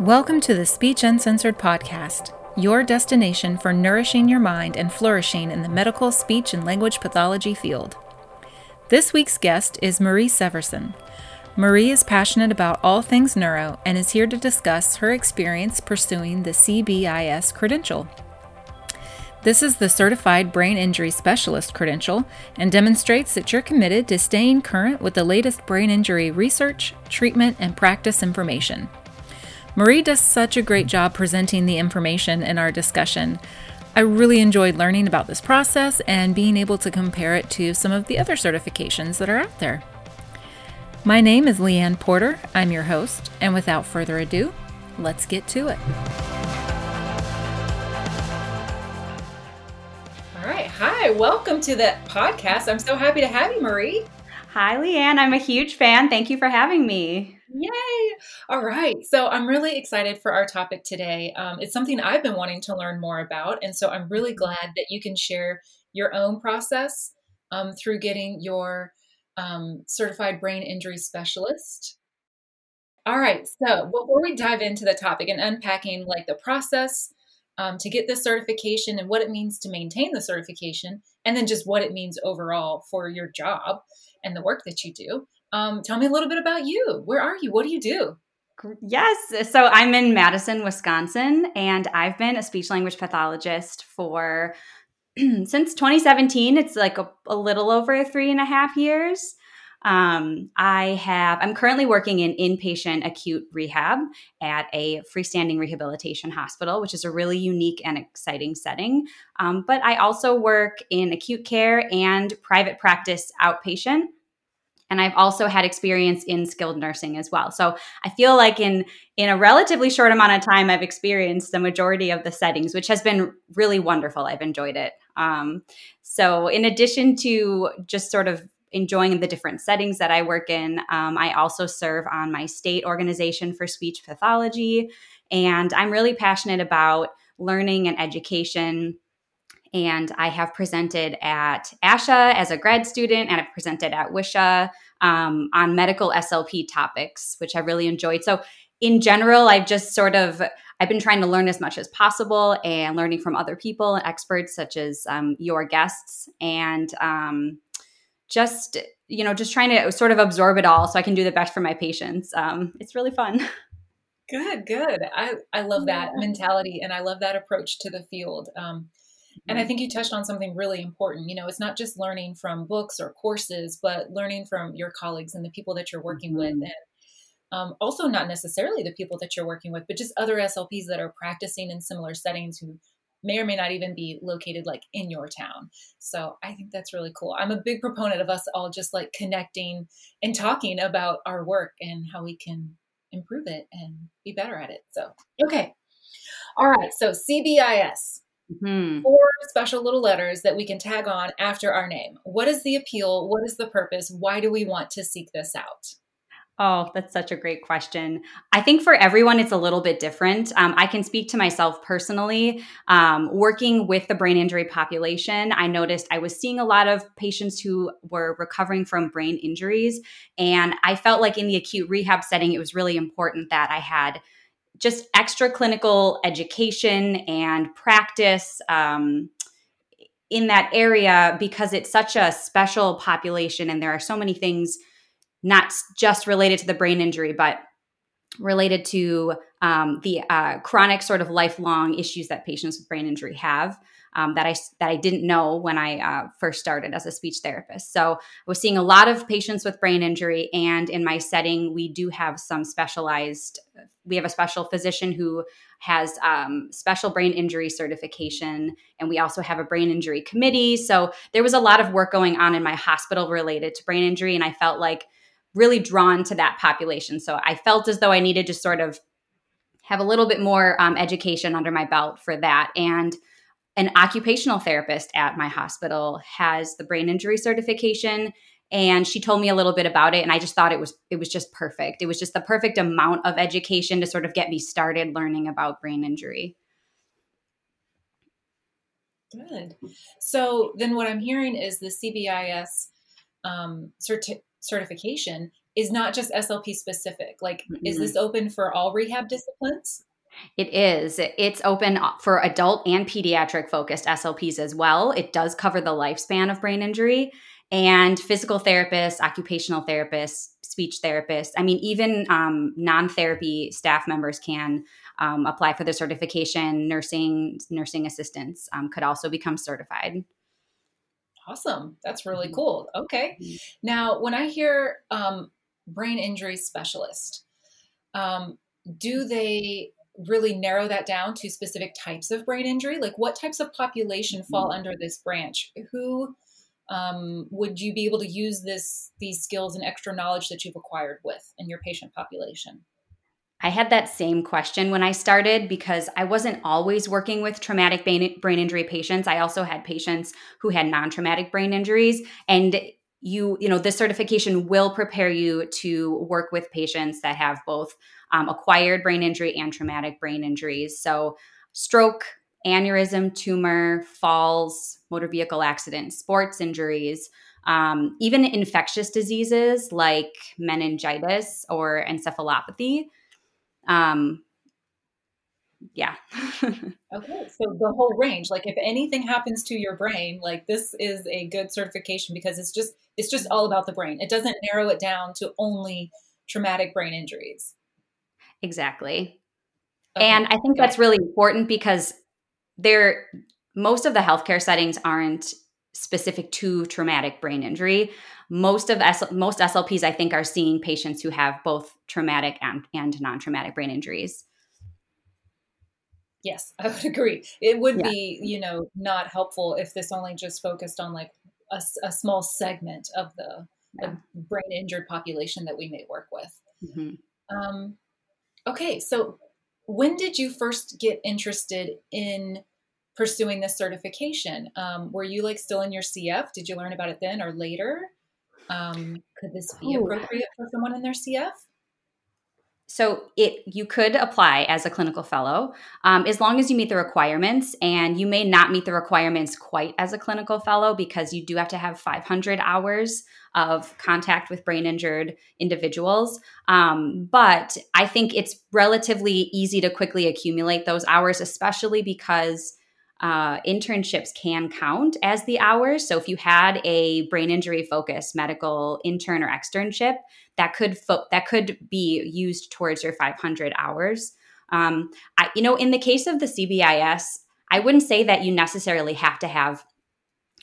Welcome to the Speech Uncensored podcast, your destination for nourishing your mind and flourishing in the medical speech and language pathology field. This week's guest is Marie Severson. Marie is passionate about all things neuro and is here to discuss her experience pursuing the CBIS credential. This is the Certified Brain Injury Specialist credential and demonstrates that you're committed to staying current with the latest brain injury research, treatment, and practice information. Marie does such a great job presenting the information in our discussion. I really enjoyed learning about this process and being able to compare it to some of the other certifications that are out there. My name is Leigh Ann Porter. I'm your host, and without further ado, let's get to it. Hi, welcome to the podcast. I'm so happy to have you, Marie. Hi, Leigh Ann. I'm a huge fan. Thank you for having me. Yay! All right. So I'm really excited for our topic today. Um, it's something I've been wanting to learn more about. And so I'm really glad that you can share your own process um, through getting your um, certified brain injury specialist. All right, so before we dive into the topic and unpacking like the process um, to get the certification and what it means to maintain the certification, and then just what it means overall for your job and the work that you do, um, tell me a little bit about you. Where are you? What do you do? Yes. So I'm in Madison, Wisconsin, and I've been a speech language pathologist for since 2017, it's like a, a, little over three and a half years. Um, I have, I'm currently working in inpatient acute rehab at a freestanding rehabilitation hospital, which is a really unique and exciting setting. Um, but I also work in acute care and private practice outpatient and I've also had experience in skilled nursing as well. So I feel like in in a relatively short amount of time, I've experienced the majority of the settings, which has been really wonderful. I've enjoyed it. Um, so in addition to just sort of enjoying the different settings that I work in, um, I also serve on my state organization for speech pathology, and I'm really passionate about learning and education. And I have presented at ASHA as a grad student, and I've presented at WISHA um, on medical SLP topics, which I really enjoyed. So, in general, I've just sort of I've been trying to learn as much as possible and learning from other people and experts such as um, your guests, and um, just you know just trying to sort of absorb it all so I can do the best for my patients. Um, it's really fun. Good, good. I I love that yeah. mentality, and I love that approach to the field. Um, and I think you touched on something really important. You know, it's not just learning from books or courses, but learning from your colleagues and the people that you're working mm-hmm. with. And um, also, not necessarily the people that you're working with, but just other SLPs that are practicing in similar settings who may or may not even be located like in your town. So I think that's really cool. I'm a big proponent of us all just like connecting and talking about our work and how we can improve it and be better at it. So, okay. All right. So, CBIS. Mm-hmm. Four special little letters that we can tag on after our name. What is the appeal? What is the purpose? Why do we want to seek this out? Oh, that's such a great question. I think for everyone, it's a little bit different. Um, I can speak to myself personally. Um, working with the brain injury population, I noticed I was seeing a lot of patients who were recovering from brain injuries. And I felt like in the acute rehab setting, it was really important that I had just extra clinical education and practice um, in that area because it's such a special population and there are so many things not just related to the brain injury but related to um, the uh, chronic sort of lifelong issues that patients with brain injury have um, that I that I didn't know when I uh, first started as a speech therapist. So I was seeing a lot of patients with brain injury, and in my setting, we do have some specialized. We have a special physician who has um, special brain injury certification, and we also have a brain injury committee. So there was a lot of work going on in my hospital related to brain injury, and I felt like really drawn to that population. So I felt as though I needed to sort of have a little bit more um, education under my belt for that. And an occupational therapist at my hospital has the brain injury certification and she told me a little bit about it and i just thought it was it was just perfect it was just the perfect amount of education to sort of get me started learning about brain injury good so then what i'm hearing is the cbis um, certi- certification is not just SLP specific. Like, mm-hmm. is this open for all rehab disciplines? It is. It's open for adult and pediatric focused SLPs as well. It does cover the lifespan of brain injury and physical therapists, occupational therapists, speech therapists. I mean, even um, non therapy staff members can um, apply for the certification. Nursing nursing assistants um, could also become certified. Awesome. That's really mm-hmm. cool. Okay. Mm-hmm. Now, when I hear um, brain injury specialist, um, do they really narrow that down to specific types of brain injury? Like, what types of population fall mm-hmm. under this branch? Who um, would you be able to use this these skills and extra knowledge that you've acquired with in your patient population? I had that same question when I started because I wasn't always working with traumatic brain injury patients. I also had patients who had non-traumatic brain injuries and you you know this certification will prepare you to work with patients that have both um, acquired brain injury and traumatic brain injuries so stroke aneurysm tumor falls motor vehicle accidents sports injuries um, even infectious diseases like meningitis or encephalopathy um, yeah. okay, so the whole range. Like, if anything happens to your brain, like this is a good certification because it's just it's just all about the brain. It doesn't narrow it down to only traumatic brain injuries. Exactly. Okay. And I think that's really important because there most of the healthcare settings aren't specific to traumatic brain injury. Most of S- most SLPs I think are seeing patients who have both traumatic and, and non-traumatic brain injuries. Yes, I would agree. It would yeah. be, you know, not helpful if this only just focused on like a, a small segment of the, yeah. the, brain injured population that we may work with. Mm-hmm. Um, okay, so when did you first get interested in pursuing this certification? Um, were you like still in your CF? Did you learn about it then or later? Um, could this be appropriate for someone in their CF? So it you could apply as a clinical fellow um, as long as you meet the requirements, and you may not meet the requirements quite as a clinical fellow because you do have to have 500 hours of contact with brain injured individuals. Um, but I think it's relatively easy to quickly accumulate those hours, especially because uh, internships can count as the hours. So if you had a brain injury focused medical intern or externship, that could fo- that could be used towards your 500 hours. Um, I, you know, in the case of the CBIS, I wouldn't say that you necessarily have to have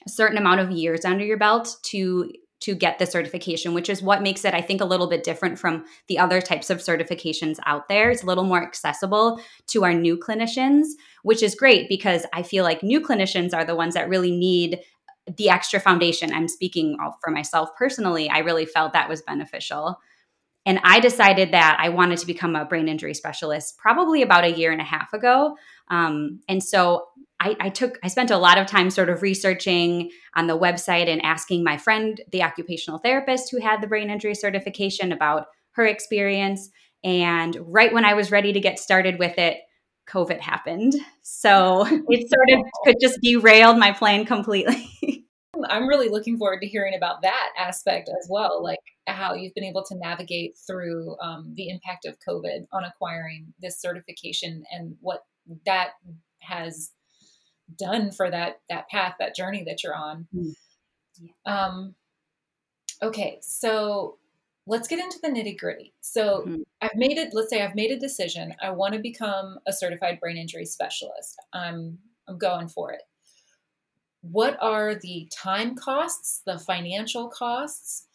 a certain amount of years under your belt to to get the certification, which is what makes it, I think, a little bit different from the other types of certifications out there. It's a little more accessible to our new clinicians, which is great because I feel like new clinicians are the ones that really need the extra foundation. I'm speaking for myself personally. I really felt that was beneficial. And I decided that I wanted to become a brain injury specialist probably about a year and a half ago. Um, and so I, I, took, I spent a lot of time sort of researching on the website and asking my friend, the occupational therapist who had the brain injury certification, about her experience. And right when I was ready to get started with it, COVID happened. So it sort of could just derailed my plan completely. I'm really looking forward to hearing about that aspect as well, like how you've been able to navigate through um, the impact of COVID on acquiring this certification and what that has done for that that path, that journey that you're on. Mm. Um, okay, so let's get into the nitty gritty. So mm-hmm. I've made it. Let's say I've made a decision. I want to become a certified brain injury specialist. I'm I'm going for it. What are the time costs, the financial costs,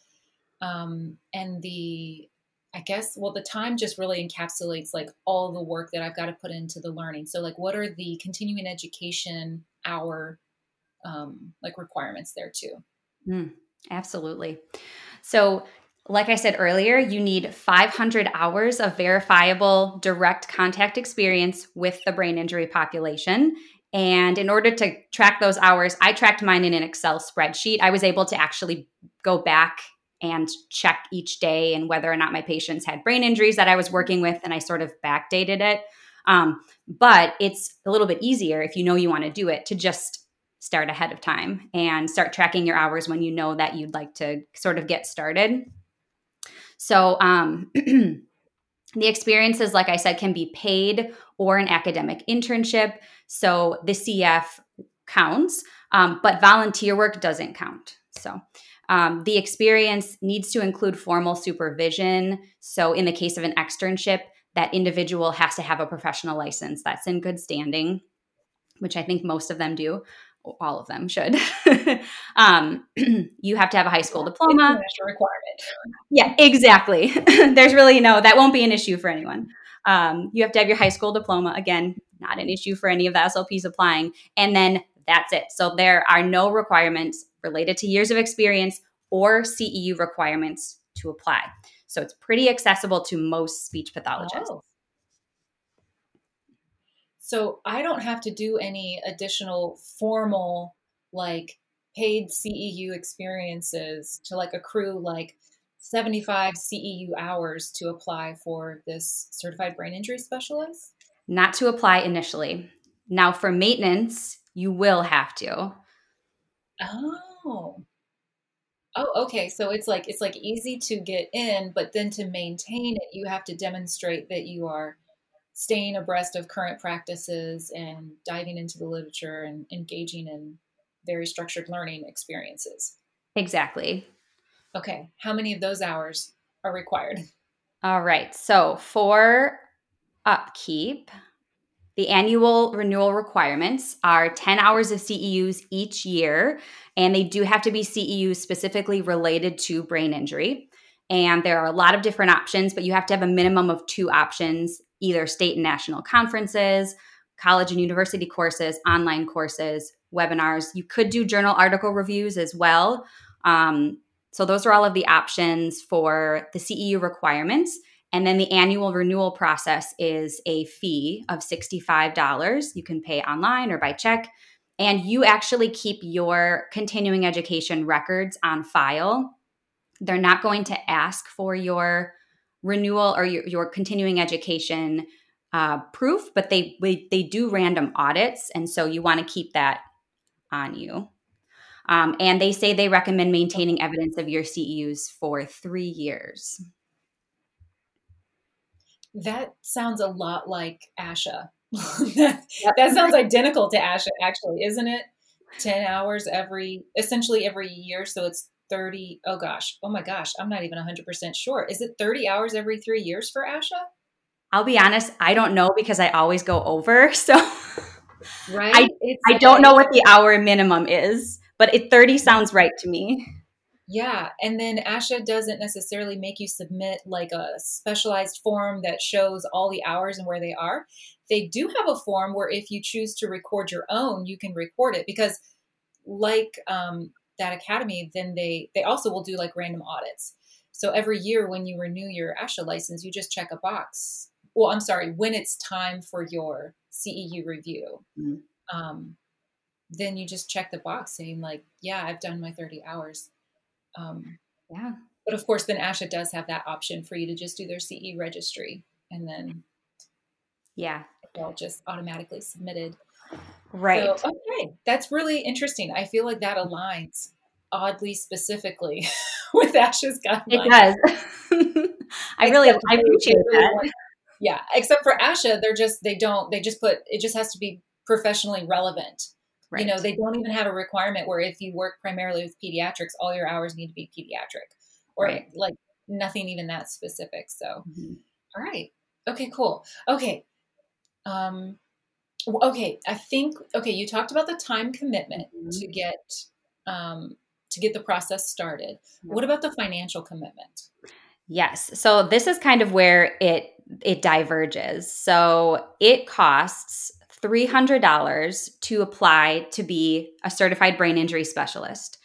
um, and the I guess well the time just really encapsulates like all the work that I've got to put into the learning. So like what are the continuing education hour um, like requirements there too? Mm, absolutely. So like I said earlier, you need 500 hours of verifiable direct contact experience with the brain injury population. And in order to track those hours, I tracked mine in an Excel spreadsheet. I was able to actually go back and check each day and whether or not my patients had brain injuries that I was working with, and I sort of backdated it. Um, but it's a little bit easier if you know you want to do it to just start ahead of time and start tracking your hours when you know that you'd like to sort of get started. So, um, the experiences, like I said, can be paid or an academic internship. So the CF counts, um, but volunteer work doesn't count. So um, the experience needs to include formal supervision. So in the case of an externship, that individual has to have a professional license that's in good standing, which I think most of them do. All of them should. um, you have to have a high school diploma. requirement. Yeah, exactly. There's really no, that won't be an issue for anyone. Um, you have to have your high school diploma. Again, not an issue for any of the SLPs applying. And then that's it. So there are no requirements related to years of experience or CEU requirements to apply. So it's pretty accessible to most speech pathologists. Oh. So I don't have to do any additional formal, like paid CEU experiences to like accrue like 75 CEU hours to apply for this certified brain injury specialist? Not to apply initially. Now, for maintenance, you will have to. Oh. Oh. oh, okay. So it's like it's like easy to get in, but then to maintain it, you have to demonstrate that you are staying abreast of current practices and diving into the literature and engaging in very structured learning experiences. Exactly. Okay. How many of those hours are required? All right. So for upkeep, the annual renewal requirements are 10 hours of CEUs each year, and they do have to be CEUs specifically related to brain injury. And there are a lot of different options, but you have to have a minimum of two options either state and national conferences, college and university courses, online courses, webinars. You could do journal article reviews as well. Um, so, those are all of the options for the CEU requirements. And then the annual renewal process is a fee of $65. You can pay online or by check. And you actually keep your continuing education records on file. They're not going to ask for your renewal or your, your continuing education uh, proof, but they, they do random audits. And so you want to keep that on you. Um, and they say they recommend maintaining evidence of your CEUs for three years. That sounds a lot like ASHA. that, that sounds identical to ASHA, actually, isn't it? 10 hours every, essentially every year. So it's 30. Oh gosh. Oh my gosh. I'm not even 100% sure. Is it 30 hours every three years for ASHA? I'll be honest, I don't know because I always go over. So right. I, I don't know what the hour minimum is, but it 30 sounds right to me. Yeah. And then ASHA doesn't necessarily make you submit like a specialized form that shows all the hours and where they are. They do have a form where if you choose to record your own, you can record it because, like um, that academy, then they they also will do like random audits. So every year when you renew your ASHA license, you just check a box. Well, I'm sorry, when it's time for your CEU review, mm-hmm. um, then you just check the box saying like, yeah, I've done my 30 hours um, yeah. But of course, then ASHA does have that option for you to just do their CE registry and then yeah, they'll just automatically submitted. Right. So, okay, that's really interesting. I feel like that aligns oddly specifically with ASHA's guidelines. It does. I really I appreciate that. Yeah, except for ASHA, they're just they don't they just put it just has to be professionally relevant. Right. You know, they don't even have a requirement where if you work primarily with pediatrics, all your hours need to be pediatric or right. like nothing even that specific. So, mm-hmm. all right. Okay, cool. Okay. Um, okay. I think, okay, you talked about the time commitment mm-hmm. to get, um, to get the process started. What about the financial commitment? Yes. So this is kind of where it it diverges. So it costs $300 to apply to be a certified brain injury specialist.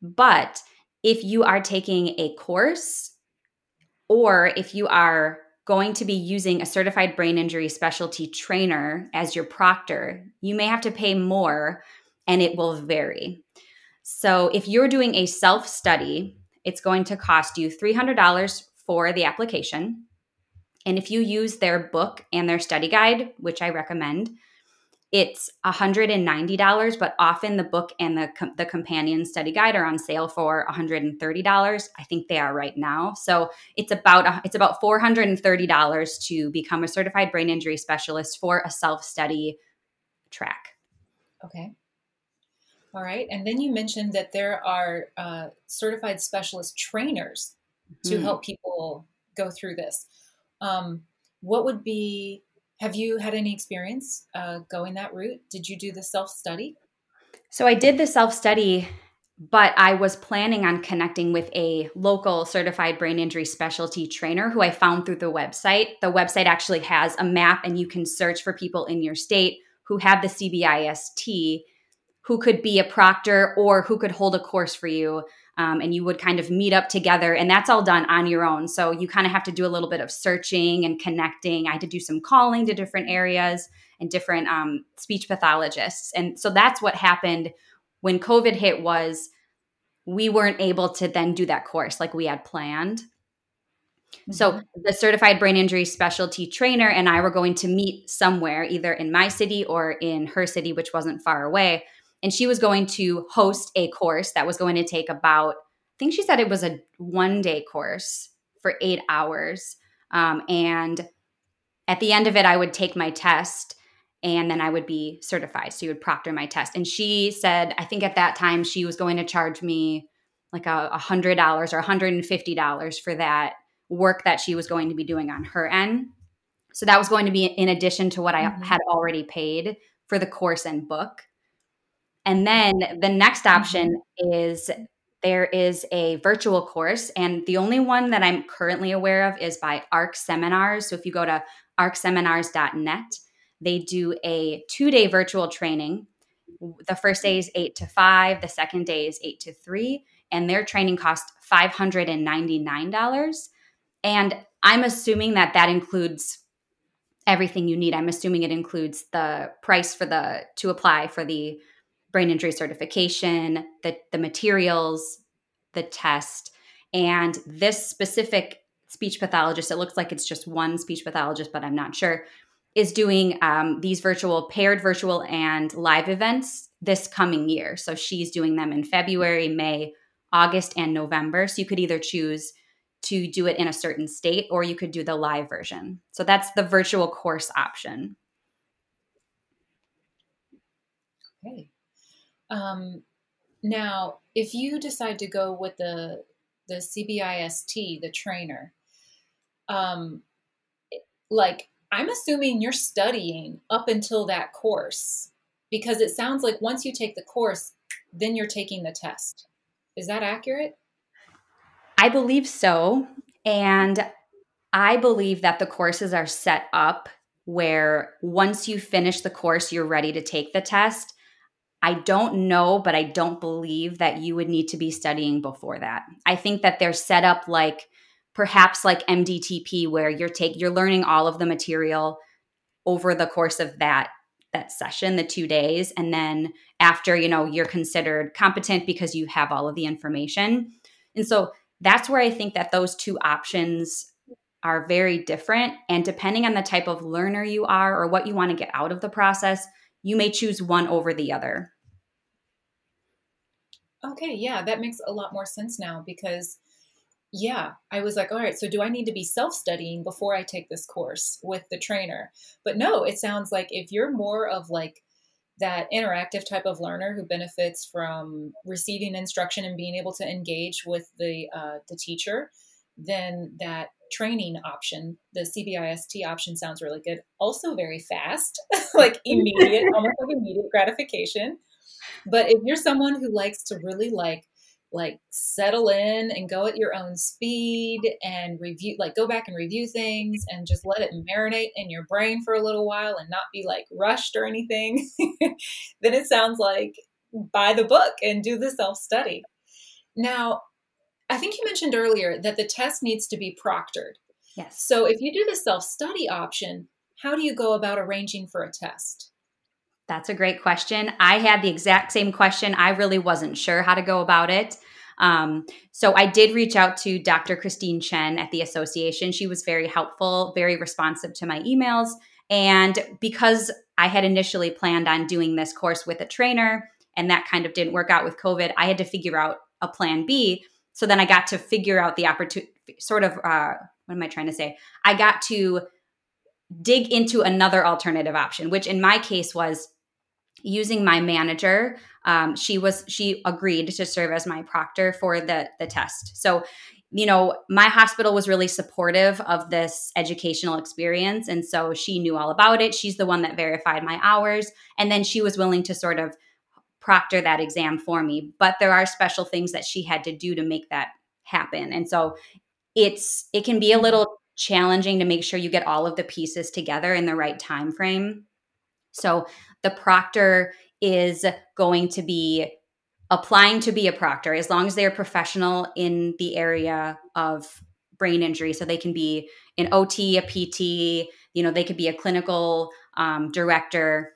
But if you are taking a course or if you are going to be using a certified brain injury specialty trainer as your proctor, you may have to pay more and it will vary. So if you're doing a self study, it's going to cost you $300 for the application. And if you use their book and their study guide, which I recommend, it's $190, but often the book and the, the companion study guide are on sale for $130. I think they are right now. So it's about, it's about $430 to become a certified brain injury specialist for a self-study track. Okay. All right. And then you mentioned that there are uh, certified specialist trainers to mm-hmm. help people go through this. Um, what would be have you had any experience uh, going that route? Did you do the self study? So I did the self study, but I was planning on connecting with a local certified brain injury specialty trainer who I found through the website. The website actually has a map, and you can search for people in your state who have the CBIST who could be a proctor or who could hold a course for you um, and you would kind of meet up together and that's all done on your own. So you kind of have to do a little bit of searching and connecting. I had to do some calling to different areas and different um, speech pathologists. And so that's what happened when covid hit was we weren't able to then do that course like we had planned. Mm-hmm. so the certified brain injury specialty trainer and i were going to meet somewhere either in my city or in her city which wasn't far away and she was going to host a course that was going to take about i think she said it was a one day course for eight hours. Um, and at the end of it i would take my test and then i would be certified. So you would proctor my test. And she said i think at that time she was going to charge me like a hundred dollars or $150 for that work that she was going to be doing on her end. So that was going to be in addition to what i mm-hmm. had already paid for the course and book and then the next option mm-hmm. is there is a virtual course, and the only one that I'm currently aware of is by ARC Seminars. So if you go to arcseminars.net, they do a two day virtual training. The first day is eight to five, the second day is eight to three, and their training costs $599. And I'm assuming that that includes everything you need. I'm assuming it includes the price for the to apply for the brain injury certification, the, the materials, the test. And this specific speech pathologist, it looks like it's just one speech pathologist, but I'm not sure, is doing um, these virtual, paired virtual and live events this coming year. So she's doing them in February, May, August, and November. So you could either choose to do it in a certain state or you could do the live version. So that's the virtual course option. Okay. Um, now, if you decide to go with the the CBIST, the trainer, um, like I'm assuming you're studying up until that course because it sounds like once you take the course, then you're taking the test. Is that accurate? I believe so. And I believe that the courses are set up where once you finish the course, you're ready to take the test. I don't know, but I don't believe that you would need to be studying before that. I think that they're set up like perhaps like MDTP where you're take you're learning all of the material over the course of that that session, the 2 days, and then after, you know, you're considered competent because you have all of the information. And so that's where I think that those two options are very different and depending on the type of learner you are or what you want to get out of the process, you may choose one over the other. Okay, yeah, that makes a lot more sense now because, yeah, I was like, all right, so do I need to be self studying before I take this course with the trainer? But no, it sounds like if you're more of like that interactive type of learner who benefits from receiving instruction and being able to engage with the uh, the teacher, then that training option, the CBIST option sounds really good. Also very fast, like immediate, almost like immediate gratification. But if you're someone who likes to really like like settle in and go at your own speed and review like go back and review things and just let it marinate in your brain for a little while and not be like rushed or anything then it sounds like buy the book and do the self study now I think you mentioned earlier that the test needs to be proctored. Yes. So if you do the self study option, how do you go about arranging for a test? That's a great question. I had the exact same question. I really wasn't sure how to go about it. Um, so I did reach out to Dr. Christine Chen at the association. She was very helpful, very responsive to my emails. And because I had initially planned on doing this course with a trainer and that kind of didn't work out with COVID, I had to figure out a plan B. So then I got to figure out the opportunity, sort of, uh, what am I trying to say? I got to dig into another alternative option, which in my case was using my manager um, she was she agreed to serve as my proctor for the the test. So you know my hospital was really supportive of this educational experience and so she knew all about it. She's the one that verified my hours and then she was willing to sort of proctor that exam for me. But there are special things that she had to do to make that happen and so it's it can be a little challenging to make sure you get all of the pieces together in the right time frame so the proctor is going to be applying to be a proctor as long as they're professional in the area of brain injury. So they can be an OT, a PT, you know, they could be a clinical um, director.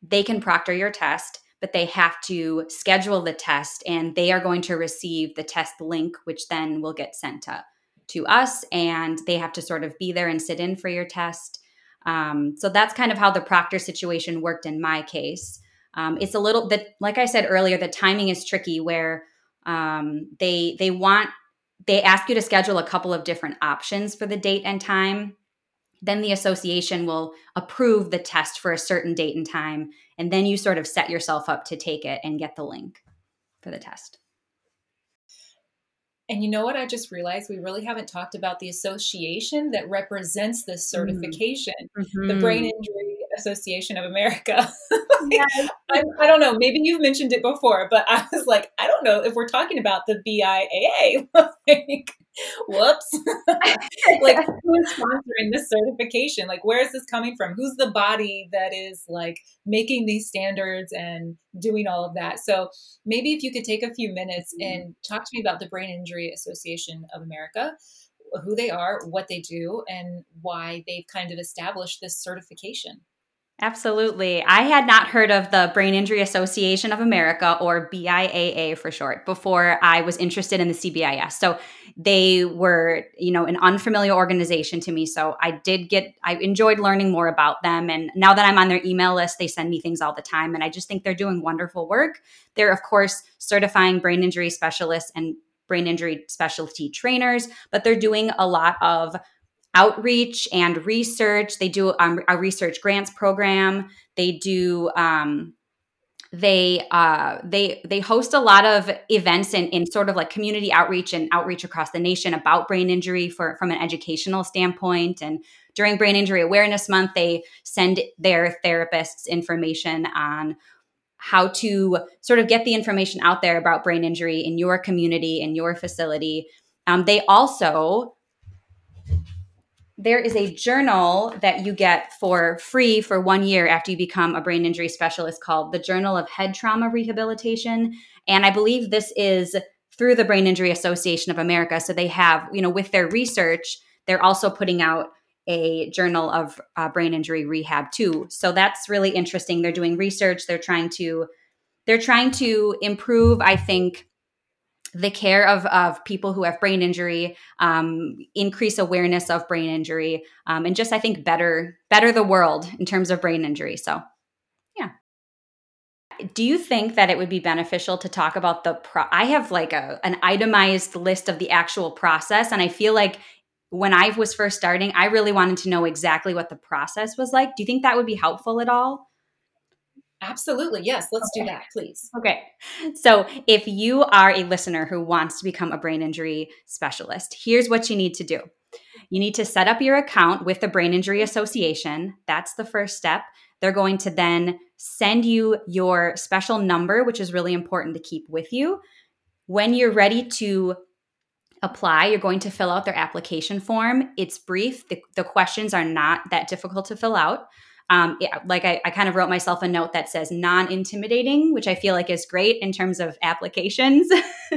They can proctor your test, but they have to schedule the test and they are going to receive the test link, which then will get sent to, to us. And they have to sort of be there and sit in for your test. Um, so that's kind of how the proctor situation worked in my case. Um, it's a little that, like I said earlier, the timing is tricky where um, they they want they ask you to schedule a couple of different options for the date and time. Then the association will approve the test for a certain date and time, and then you sort of set yourself up to take it and get the link for the test. And you know what? I just realized we really haven't talked about the association that represents this mm-hmm. certification, mm-hmm. the Brain Injury Association of America. yes. I, I, don't know. Maybe you've mentioned it before, but I was like, I don't know if we're talking about the BIAA. like, whoops. like, who is sponsoring this certification? Like, where is this coming from? Who's the body that is like making these standards and doing all of that? So, maybe if you could take a few minutes mm-hmm. and talk to me about the Brain Injury Association of America who they are, what they do, and why they've kind of established this certification. Absolutely. I had not heard of the Brain Injury Association of America or BIAA for short before I was interested in the CBIS. So they were, you know, an unfamiliar organization to me. So I did get, I enjoyed learning more about them. And now that I'm on their email list, they send me things all the time. And I just think they're doing wonderful work. They're, of course, certifying brain injury specialists and brain injury specialty trainers, but they're doing a lot of outreach and research. They do um, a research grants program. They do um, they uh, they they host a lot of events in, in sort of like community outreach and outreach across the nation about brain injury for from an educational standpoint. And during Brain Injury Awareness Month, they send their therapists information on how to sort of get the information out there about brain injury in your community in your facility. Um, they also there is a journal that you get for free for one year after you become a brain injury specialist called the Journal of Head Trauma Rehabilitation. And I believe this is through the Brain Injury Association of America. So they have, you know, with their research, they're also putting out a journal of uh, brain injury rehab too. So that's really interesting. They're doing research. They're trying to, they're trying to improve, I think, the care of, of people who have brain injury, um, increase awareness of brain injury, um, and just I think better better the world in terms of brain injury. So, yeah. Do you think that it would be beneficial to talk about the pro? I have like a an itemized list of the actual process, and I feel like when I was first starting, I really wanted to know exactly what the process was like. Do you think that would be helpful at all? Absolutely. Yes. Let's okay. do that, please. Okay. So, if you are a listener who wants to become a brain injury specialist, here's what you need to do you need to set up your account with the Brain Injury Association. That's the first step. They're going to then send you your special number, which is really important to keep with you. When you're ready to apply, you're going to fill out their application form. It's brief, the, the questions are not that difficult to fill out um, yeah, like I, I, kind of wrote myself a note that says non intimidating, which I feel like is great in terms of applications.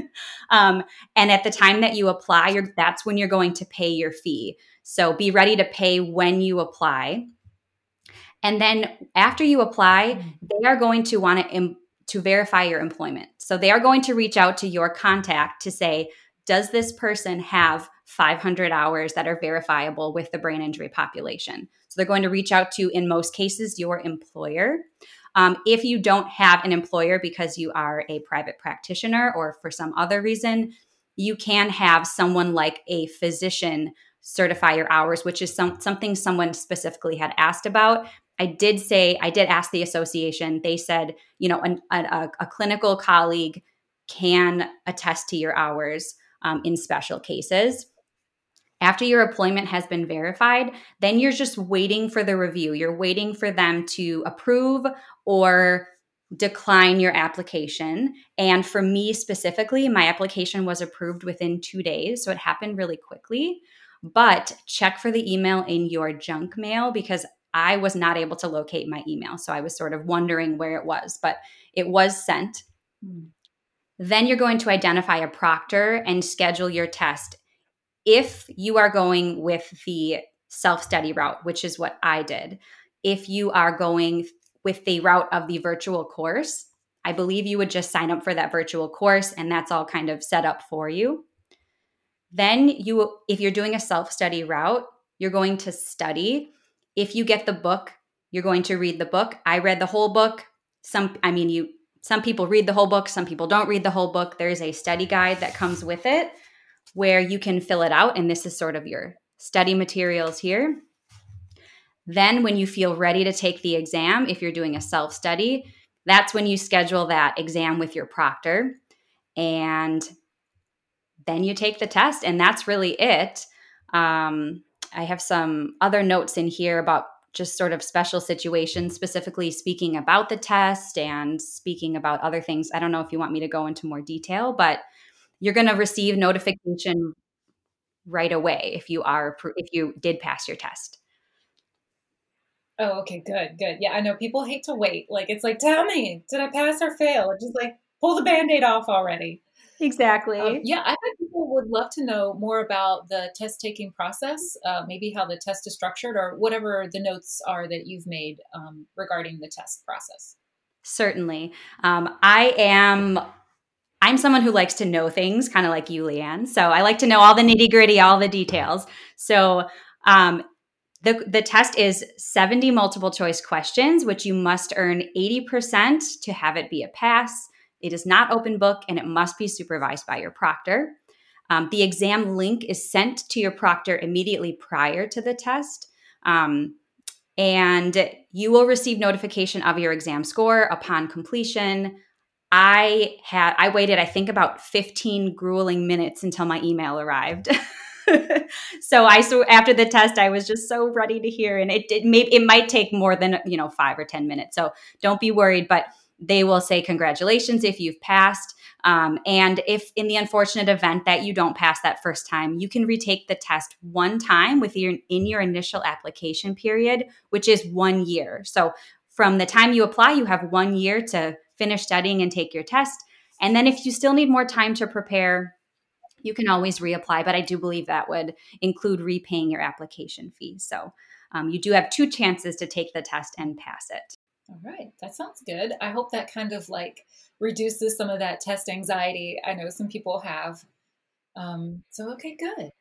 um, and at the time that you apply, you're, that's when you're going to pay your fee. So be ready to pay when you apply. And then after you apply, mm-hmm. they are going to want to, Im- to verify your employment. So they are going to reach out to your contact to say, does this person have 500 hours that are verifiable with the brain injury population? So they're going to reach out to, in most cases, your employer. Um, if you don't have an employer because you are a private practitioner or for some other reason, you can have someone like a physician certify your hours, which is some, something someone specifically had asked about. I did say, I did ask the association. They said, you know, an, a, a, clinical colleague can attest to your hours um, in special cases. After your appointment has been verified, then you're just waiting for the review. You're waiting for them to approve or decline your application. And for me specifically, my application was approved within two days. So it happened really quickly. But check for the email in your junk mail because I was not able to locate my email. So I was sort of wondering where it was, but it was sent. Mm. Then you're going to identify a proctor and schedule your test. If you are going with the self study route, which is what I did, if you are going with the route of the virtual course, I believe you would just sign up for that virtual course and that's all kind of set up for you. Then you if you're doing a self-study route, you're going to study. If you get the book, you're going to read the book. I read the whole book. Some I mean you some people read the whole book, some people don't read the whole book. There's a study guide that comes with it where you can fill it out and this is sort of your study materials here. Then when you feel ready to take the exam, if you're doing a self-study, that's when you schedule that exam with your proctor. And then you take the test, and that's really it. Um, I have some other notes in here about just sort of special situations, specifically speaking about the test and speaking about other things. I don't know if you want me to go into more detail, but you're going to receive notification right away if you are if you did pass your test. Oh, okay, good, good. Yeah, I know people hate to wait. Like it's like, tell me, did I pass or fail? It's just like pull the band-aid off already. Exactly. Um, yeah, I think people would love to know more about the test taking process, uh, maybe how the test is structured, or whatever the notes are that you've made um, regarding the test process. Certainly. Um, I am. I'm someone who likes to know things, kind of like you, Leigh Ann. So I like to know all the nitty gritty, all the details. So um, the, the test is 70 multiple choice questions, which you must earn 80% to have it be a pass. It is not open book and it must be supervised by your proctor. Um, the exam link is sent to your proctor immediately prior to the test. Um, and you will receive notification of your exam score upon completion. I had I waited I think about 15 grueling minutes until my email arrived. so I so after the test I was just so ready to hear and it it may it might take more than you know 5 or 10 minutes. So don't be worried but they will say congratulations if you've passed. Um, and if in the unfortunate event that you don't pass that first time, you can retake the test one time with your in your initial application period, which is one year. So from the time you apply, you have one year to finish studying and take your test. And then if you still need more time to prepare, you can always reapply. But I do believe that would include repaying your application fee. So um, you do have two chances to take the test and pass it. All right, that sounds good. I hope that kind of like reduces some of that test anxiety I know some people have. Um, so, okay, good.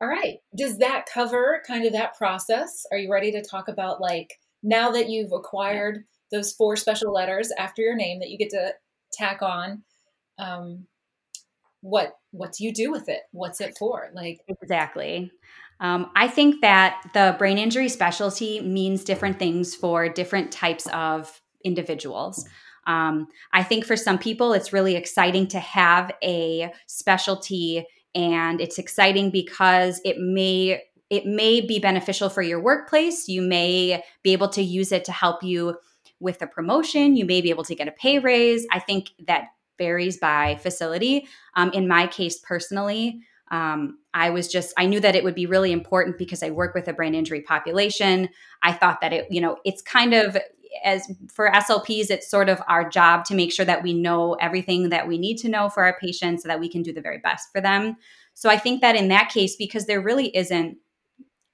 All right. Does that cover kind of that process? Are you ready to talk about like now that you've acquired those four special letters after your name that you get to tack on? Um, what what do you do with it? What's it for? Like exactly. Um, I think that the brain injury specialty means different things for different types of individuals. Um, I think for some people, it's really exciting to have a specialty, and it's exciting because it may it may be beneficial for your workplace. You may be able to use it to help you with a promotion. You may be able to get a pay raise. I think that varies by facility. Um, in my case, personally, um, I was just, I knew that it would be really important because I work with a brain injury population. I thought that it, you know, it's kind of as for SLPs, it's sort of our job to make sure that we know everything that we need to know for our patients so that we can do the very best for them. So I think that in that case, because there really isn't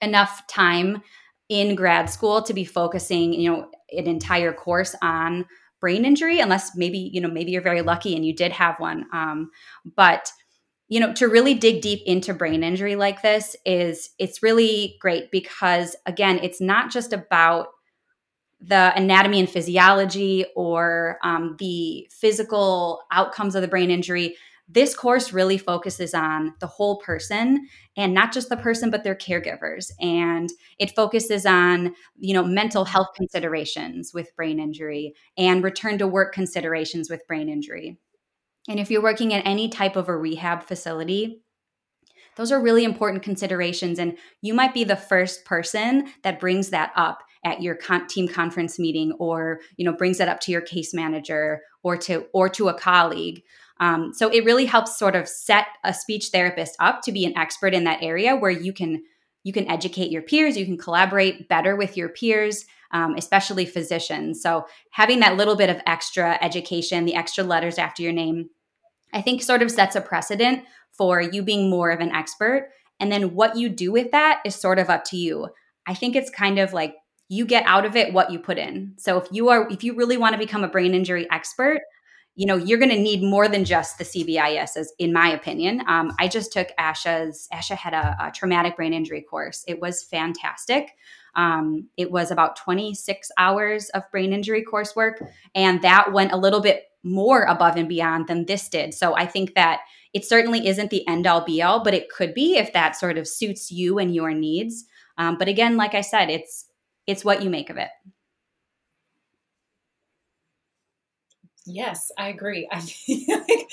enough time in grad school to be focusing, you know, an entire course on brain injury, unless maybe, you know, maybe you're very lucky and you did have one. Um, but you know, to really dig deep into brain injury like this is it's really great because again, it's not just about the anatomy and physiology or um, the physical outcomes of the brain injury. This course really focuses on the whole person and not just the person, but their caregivers. And it focuses on, you know, mental health considerations with brain injury and return to work considerations with brain injury. And if you're working in any type of a rehab facility, those are really important considerations. And you might be the first person that brings that up at your con- team conference meeting or you know brings that up to your case manager or to or to a colleague um, so it really helps sort of set a speech therapist up to be an expert in that area where you can you can educate your peers you can collaborate better with your peers um, especially physicians so having that little bit of extra education the extra letters after your name I think sort of sets a precedent for you being more of an expert. And then what you do with that is sort of up to you. I think it's kind of like you get out of it what you put in. So if you are if you really want to become a brain injury expert, you know you're going to need more than just the CBIS, as in my opinion. Um, I just took ASHA's. Asha had a, a, traumatic brain injury course. It was fantastic. Um, it was about 26 hours of brain injury coursework, and that went a little bit more above and beyond than this did. So I think that it certainly isn't the end all be all, but it could be if that sort of suits you and your needs. Um, but again, like I said, it's it's what you make of it. Yes, I agree. I like,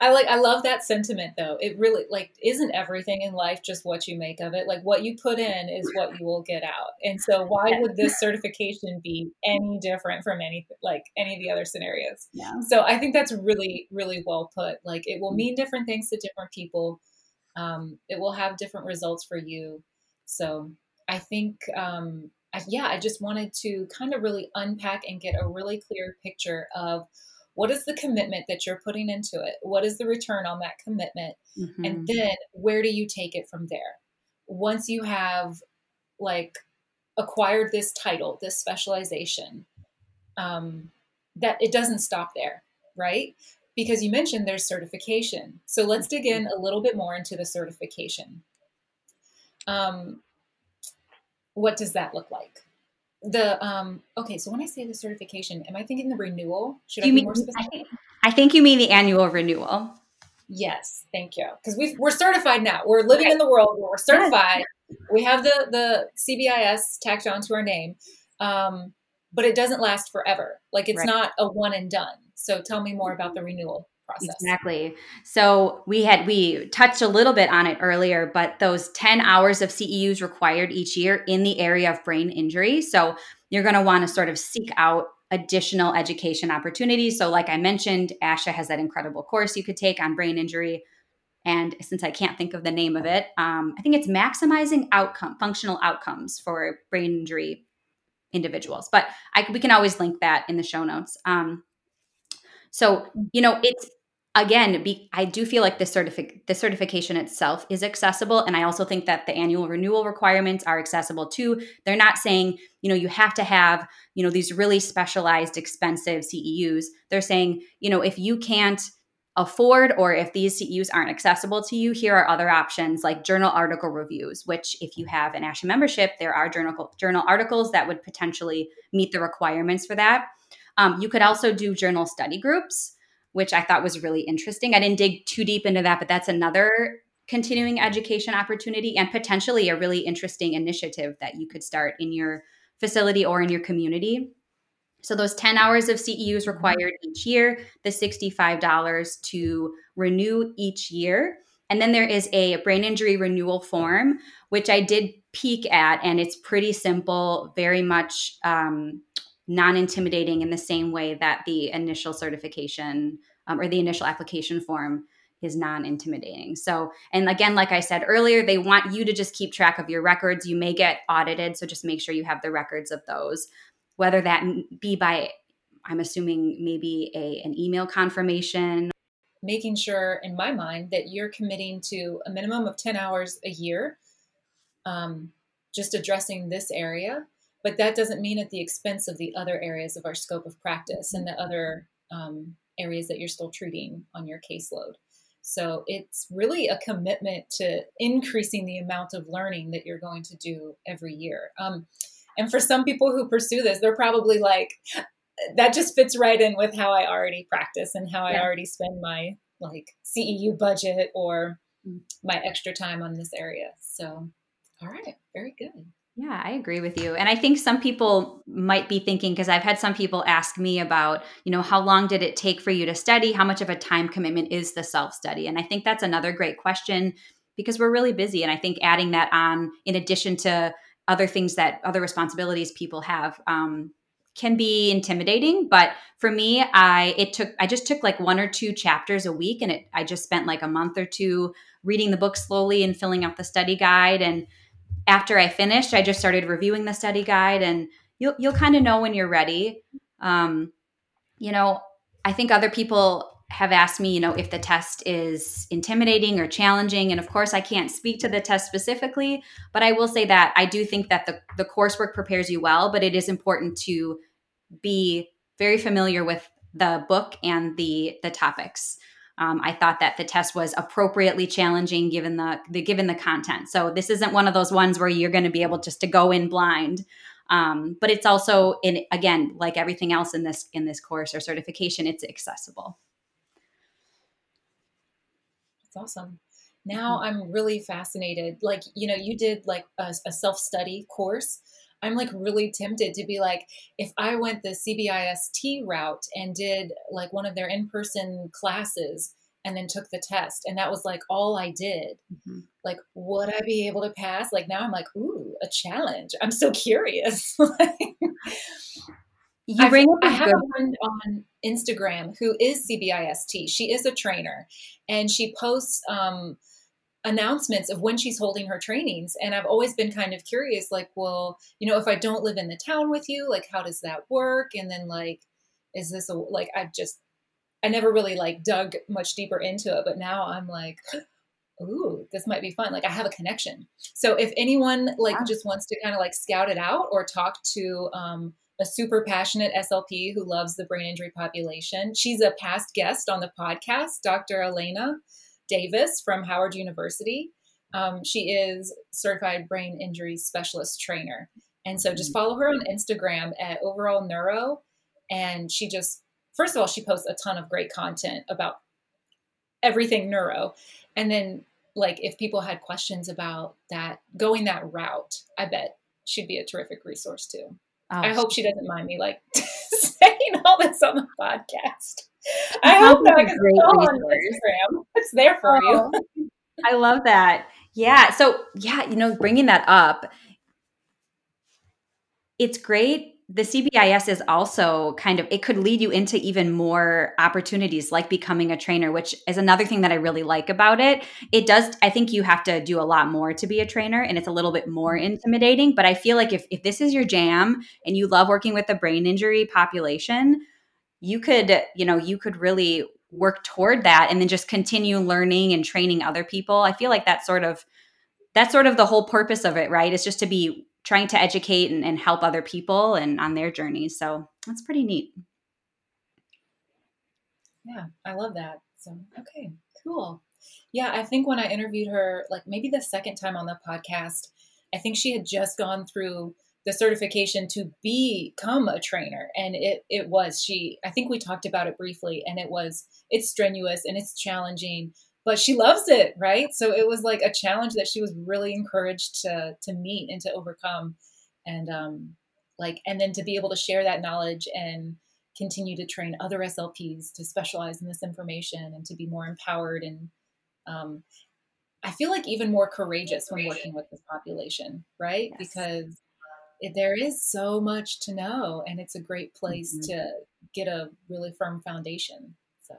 I like, I love that sentiment though. It really like isn't everything in life just what you make of it. Like what you put in is what you will get out. And so, why would this certification be any different from any like any of the other scenarios? Yeah. So I think that's really, really well put. Like it will mean different things to different people. Um, it will have different results for you. So I think um, I, yeah, I just wanted to kind of really unpack and get a really clear picture of what is the commitment that you're putting into it? What is the return on that commitment? Mm-hmm. And then where do you take it from there? Once you have like acquired this title, this specialization, um, that it doesn't stop there, right? Because you mentioned there's certification. So let's dig in a little bit more into the certification. Um, what does that look like? The um okay so when i say the certification am i thinking the renewal? Should you i be mean, more specific? I think, I think you mean the annual renewal. Yes thank you. Because we we're certified now. We're living okay. in the world where we're certified. We have the the cbis tacked onto our name um but it doesn't last forever. Like it's right. not a one and done. So tell me more about the renewal process. Exactly. So we had we touched a little bit on it earlier, but those 10 hours of CEUs required each year in the area of brain injury. So you're going to want to sort of seek out additional education opportunities. So like I mentioned, ASHA has that incredible course you could take on brain injury. And since I can't think of the name of it, um, I think it's maximizing outcome, functional outcomes for brain injury individuals. But I, we can always link that in the show notes. Um, so you know, it's again, be, I do feel like the certific the certification itself is accessible, and I also think that the annual renewal requirements are accessible too. They're not saying you know you have to have you know these really specialized, expensive CEUs. They're saying you know if you can't afford or if these CEUs aren't accessible to you, here are other options like journal article reviews, which if you have an ASHA membership, there are journal journal articles that would potentially meet the requirements for that. Um, you could also do journal study groups which I thought was really interesting. I didn't dig too deep into that, but that's another continuing education opportunity and potentially a really interesting initiative that you could start in your facility or in your community. So those 10 hours of CEUs mm-hmm. required each year, the $65 to renew each year. And then there is a brain injury renewal form, which I did peek at, and it's pretty simple, very much um, non intimidating in the same way that the initial certification um, or the initial application form is non intimidating. So, and again, like I said earlier, they want you to just keep track of your records. You may get audited, so just make sure you have the records of those, whether that be by, I'm assuming maybe a, an email confirmation. Making sure, in my mind, that you're committing to a minimum of 10 hours a year, um, just addressing this area but that doesn't mean at the expense of the other areas of our scope of practice and the other um, areas that you're still treating on your caseload. So it's really a commitment to increasing the amount of learning that you're going to do every year. Um, and for some people who pursue this, they're probably like, that just fits right in with how I already practice and how yeah. I already spend my like CEU budget or mm. my extra time on this area. So, all right, very good. Yeah, I agree with you. And I think some people might be thinking because I've had some people ask me about, you know, how long did it take for you to study? How much of a time commitment is the self study? And I think that's another great question because we're really busy. And I think adding that on in addition to other things that other responsibilities people have um, can be intimidating but for me i it took i just took like one or two chapters a week and it i just spent like a month or two reading the book slowly and filling out the study guide and after I finished, I just started reviewing the study guide, and you'll you'll kind of know when you're ready. Um, you know, I think other people have asked me, you know, if the test is intimidating or challenging, and of course, I can't speak to the test specifically, but I will say that I do think that the the coursework prepares you well, but it is important to be very familiar with the book and the the topics. Um, I thought that the test was appropriately challenging given the, the given the content. So this isn't one of those ones where you're going to be able just to go in blind. Um, but it's also in again like everything else in this in this course or certification, it's accessible. That's awesome. Now mm-hmm. I'm really fascinated. Like you know, you did like a, a self study course. I'm like really tempted to be like, if I went the CBIST route and did like one of their in person classes and then took the test, and that was like all I did, mm-hmm. like, would I be able to pass? Like, now I'm like, ooh, a challenge. I'm so curious. You bring I, I have a friend on Instagram who is CBIST. She is a trainer, and she posts um, announcements of when she's holding her trainings and i've always been kind of curious like well you know if i don't live in the town with you like how does that work? And then like is this a like i just i never really like dug much deeper into it but now i'm like ooh this might be fun. Like i have a connection. So if anyone like just wants to kind of like scout it out or talk to um, a super passionate slp who loves the brain injury population she's a past guest on the podcast dr Alaina Davis from Howard University. Um, she is certified brain injury specialist trainer. And so just mm. follow her on Instagram at overall neuro. And she just, first of all, she posts a ton of great content about everything neuro. And then, like, if people had questions about that, going that route, I bet she'd be a terrific resource too. Oh, I hope she doesn't mind me like saying all this on the podcast. I hope not because it's all on Instagram. It's there for oh, you. I love that. Yeah. So yeah, you know, bringing that up, it's great. The CBIS is also kind of it could lead you into even more opportunities like becoming a trainer, which is another thing that I really like about it. It does I think you have to do a lot more to be a trainer and it's a little bit more mm-hmm. intimidating, but I feel like if if this is your jam and you love working with the brain injury population, you could you know you could really work toward that and then just continue learning and training other people. I feel like that's sort of that's sort of the whole purpose of it right? Is just to be trying to educate and, and help other people and on their journeys so that's pretty neat. Yeah i love that. So okay cool. Yeah i think when i interviewed her like maybe the second time on the podcast i think she had just gone through the certification to become a trainer and it it was. She i think we talked about it briefly and it was it's strenuous and it's challenging but she loves it right so it was like a challenge that she was really encouraged to to meet and to overcome and um like and then to be able to share that knowledge and continue to train other slps to specialize in this information and to be more empowered and um, i feel like even more courageous when working with this population right yes. because there is so much to know and it's a great place mm-hmm. to get a really firm foundation so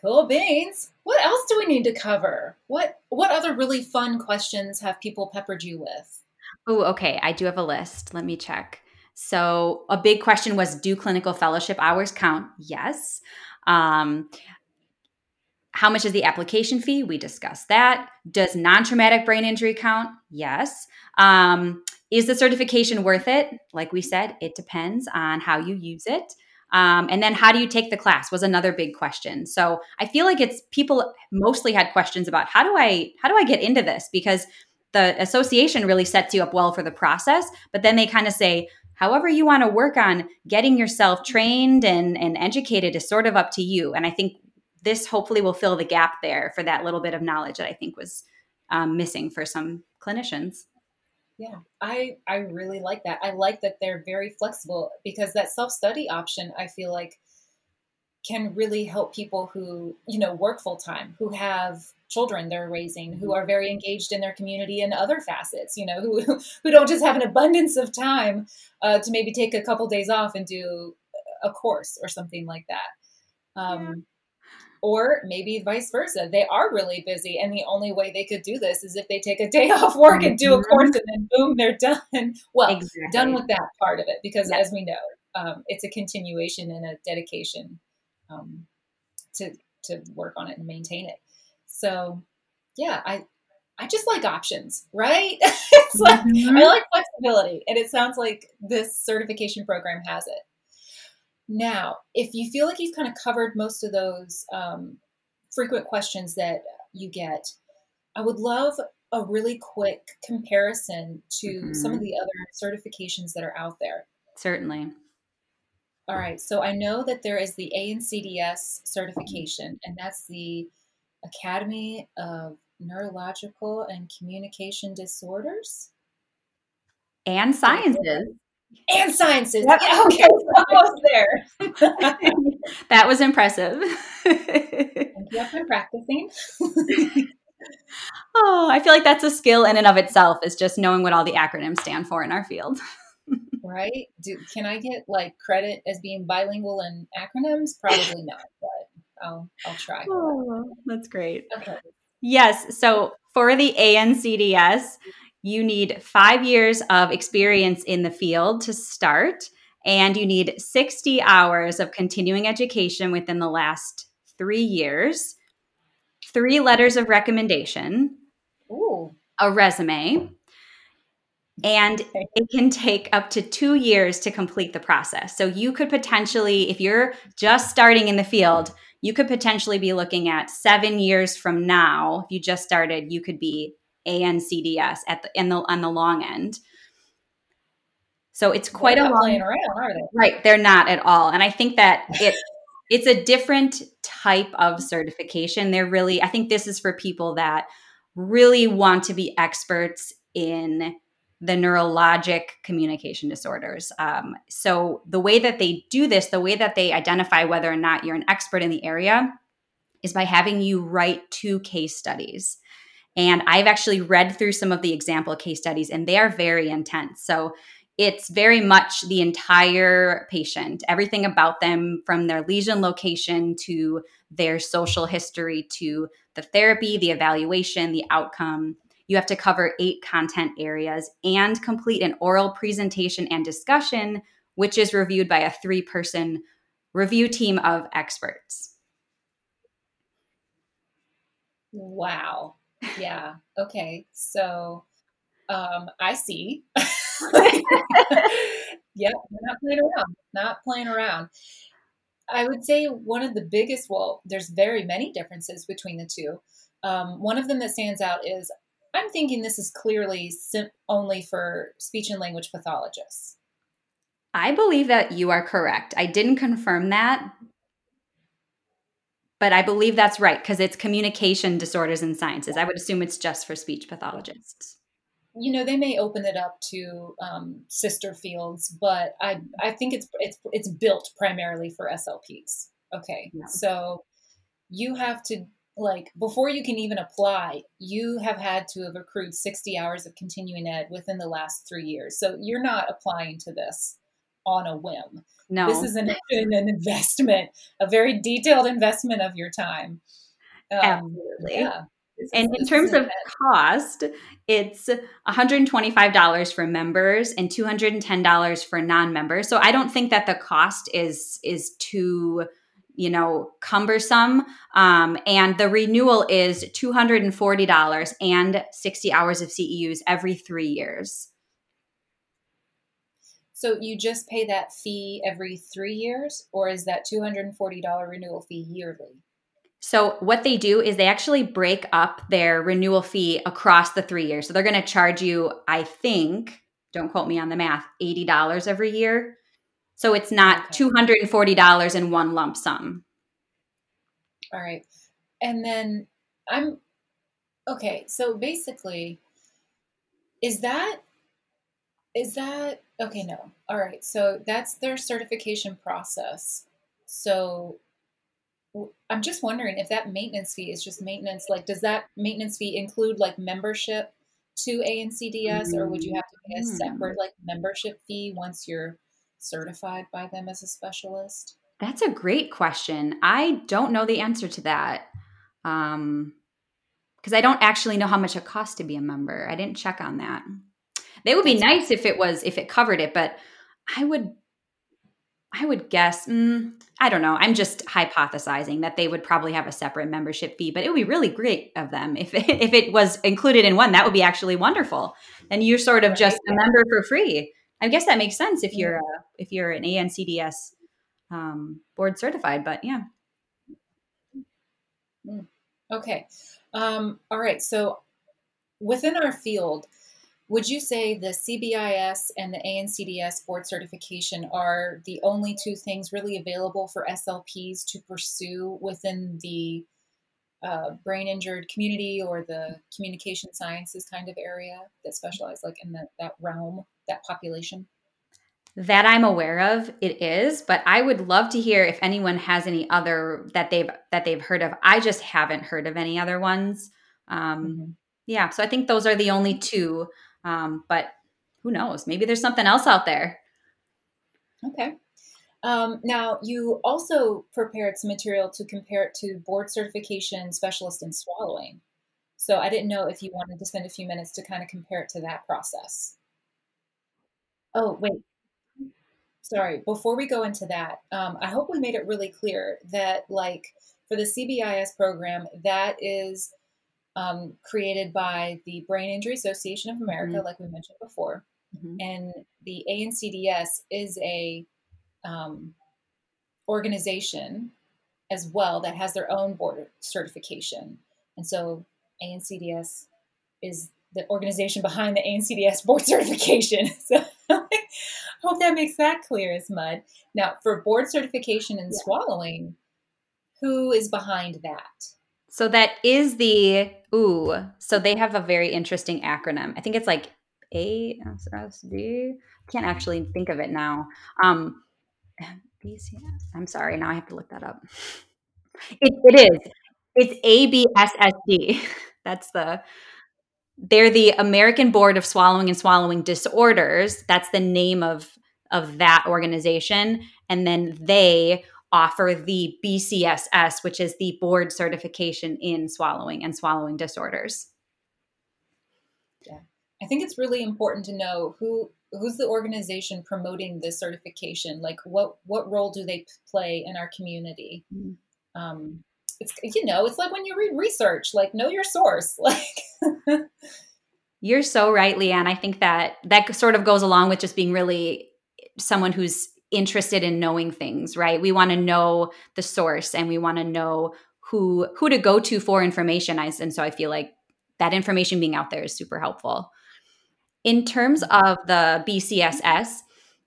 cool beans what else do we need to cover what what other really fun questions have people peppered you with oh okay i do have a list let me check so a big question was do clinical fellowship hours count yes um, how much is the application fee? We discussed that. Does non traumatic brain injury count? Yes. Um, is the certification worth it? Like we said, it depends on how you use it. Um, and then how do you take the class was another big question. So I feel like it's people mostly had questions about how do I how do I get into this because the association really sets you up well for the process, but then they kind of say however you want to work on getting yourself trained and and educated is sort of up to you. And I think this hopefully will fill the gap there for that little bit of knowledge that I think was um, missing for some clinicians. Yeah, I I really like that. I like that they're very flexible because that self study option I feel like can really help people who you know work full time, who have children they're raising, who are very engaged in their community and other facets. You know, who who don't just have an abundance of time uh, to maybe take a couple days off and do a course or something like that. Um, or maybe vice versa. They are really busy, and the only way they could do this is if they take a day off work and do a mm-hmm. course, and then boom, they're done. Well, exactly. done with that part of it, because as we know, um, it's a continuation and a dedication um, to to work on it and maintain it. So, yeah, I I just like options, right? it's like mm-hmm. I like flexibility, and it sounds like this certification program has it. Now, if you feel like you've kind of covered most of those um, frequent questions that you get, I would love a really quick comparison to mm-hmm. some of mm-hmm. the other certifications that are out there. Certainly. All right. So I know that there is the ANCDS certification, and that's the Academy of Neurological and Communication Disorders and Sciences and sciences. Yep. Yeah, okay, almost there. that was impressive. Thank you. I've been practicing. oh, I feel like that's a skill in and of itself is just knowing what all the acronyms stand for in our field. right? Do, can I get like credit as being bilingual in acronyms? Probably not, but I'll I'll try. Oh, that's great. Okay. Yes. So for the ANCDS, you need five years of experience in the field to start, and you need 60 hours of continuing education within the last three years, three letters of recommendation, Ooh. a resume, and it can take up to two years to complete the process. So you could potentially, if you're just starting in the field, you could potentially be looking at seven years from now. If you just started, you could be ANCDS at the in the on the long end. So it's quite they're a long around, are they? Right, they're not at all. And I think that it it's a different type of certification. They're really I think this is for people that really want to be experts in the neurologic communication disorders. Um, so the way that they do this, the way that they identify whether or not you're an expert in the area, is by having you write two case studies. And I've actually read through some of the example case studies, and they are very intense. So it's very much the entire patient, everything about them from their lesion location to their social history to the therapy, the evaluation, the outcome. You have to cover eight content areas and complete an oral presentation and discussion, which is reviewed by a three person review team of experts. Wow yeah. Okay. So um, I see. yep. Not playing around. Not playing around. I would say one of the biggest, well, there's very many differences between the two. Um, one of them that stands out is I'm thinking this is clearly sim- only for speech and language pathologists. I believe that you are correct. I didn't confirm that, but I believe that's right because it's communication disorders and sciences. I would assume it's just for speech pathologists. You know, they may open it up to um, sister fields, but I I think it's it's it's built primarily for SLPs. Okay, yeah. so you have to like before you can even apply, you have had to have accrued sixty hours of continuing ed within the last three years. So you're not applying to this on a whim. No. This is an, an investment, a very detailed investment of your time. Um, Absolutely. Yeah. and in terms of cost, it's $125 for members and $210 for non-members. So I don't think that the cost is is too you know cumbersome um, and the renewal is $240 and 60 hours of ceus every three years So you just pay that fee every three years, or is that $240 renewal fee yearly? So, what they do is they actually break up their renewal fee across the three years. So, they're going to charge you, I think, don't quote me on the math, $80 every year. So, it's not okay. $240 in one lump sum. All right. And then I'm okay. So, basically, is that is that okay? No. All right. So that's their certification process. So I'm just wondering if that maintenance fee is just maintenance. Like, does that maintenance fee include like membership to ANCDS, or would you have to pay a separate like membership fee once you're certified by them as a specialist? That's a great question. I don't know the answer to that. Um, because I don't actually know how much it costs to be a member. I didn't check on that. They would be nice if it was if it covered it, but I would I would guess mm, I don't know. I'm just hypothesizing that they would probably have a separate membership fee, but it would be really great of them if it, if it was included in one. That would be actually wonderful. And you're sort of just a member for free. I guess that makes sense if you're a, if you're an ANCDS um, board certified. But yeah. Mm. Okay. Um, all right. So within our field, would you say the CBIS and the ANCDS board certification are the only two things really available for SLPs to pursue within the uh, brain injured community or the communication sciences kind of area that specialize like in the, that realm, that population? That I'm aware of, it is, but I would love to hear if anyone has any other that they've that they've heard of. I just haven't heard of any other ones. Um, mm-hmm. Yeah, so I think those are the only two um, but who knows? Maybe there's something else out there. Okay. Um, now, you also prepared some material to compare it to board certification specialist in swallowing. So I didn't know if you wanted to spend a few minutes to kind of compare it to that process. Oh, wait. Sorry. Before we go into that, um, I hope we made it really clear that, like, for the CBIS program, that is um, created by the Brain Injury Association of America, mm-hmm. like we mentioned before. Mm-hmm. And the ANCDS is a um, organization as well that has their own board certification. And so ANCDS is the organization behind the ANCDS board certification. So I hope that makes that clear as mud. Now, for board certification in yeah. swallowing, who is behind that? So that is the ooh. So they have a very interesting acronym. I think it's like ASSD. Can't actually think of it now. Um, I'm sorry. Now I have to look that up. It, it is. It's ABSSD. That's the. They're the American Board of Swallowing and Swallowing Disorders. That's the name of of that organization, and then they offer the BCSS, which is the board certification in swallowing and swallowing disorders. Yeah. I think it's really important to know who who's the organization promoting this certification like what what role do they play in our community mm-hmm. um, it's you know it's like when you read research like know your source like you're so right Leigh Ann i think that that sort of goes along with just being really someone who's interested in knowing things, right? We want to know the source and we want to know who who to go to for information. And so I feel like that information being out there is super helpful. In terms of the BCSS,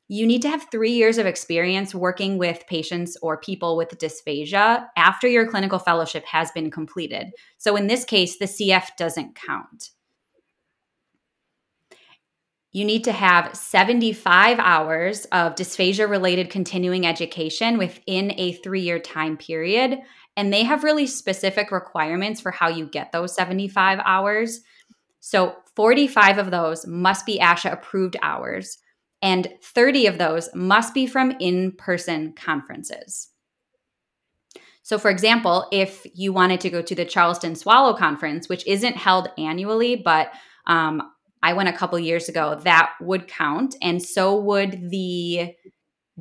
you need to have three years of experience working with patients or people with dysphagia after your clinical fellowship has been completed. So in this case, the CF doesn't count you need to have 75 hours of dysphagia related continuing education within a three year time period. And they have really specific requirements for how you get those 75 hours. So 45 of those must be ASHA approved hours, and 30 of those must be from in person conferences. So, for example, if you wanted to go to the Charleston Swallow Conference, which isn't held annually, but um, I went a couple years ago, that would count. And so would the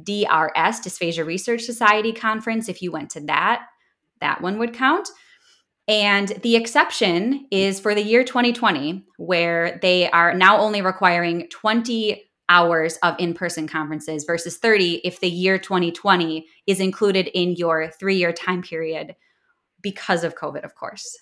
DRS, Dysphagia Research Society conference. If you went to that, that one would count. And the exception is for the year 2020, where they are now only requiring 20 hours of in person conferences versus 30 if the year 2020 is included in your three year time period because of COVID, of course.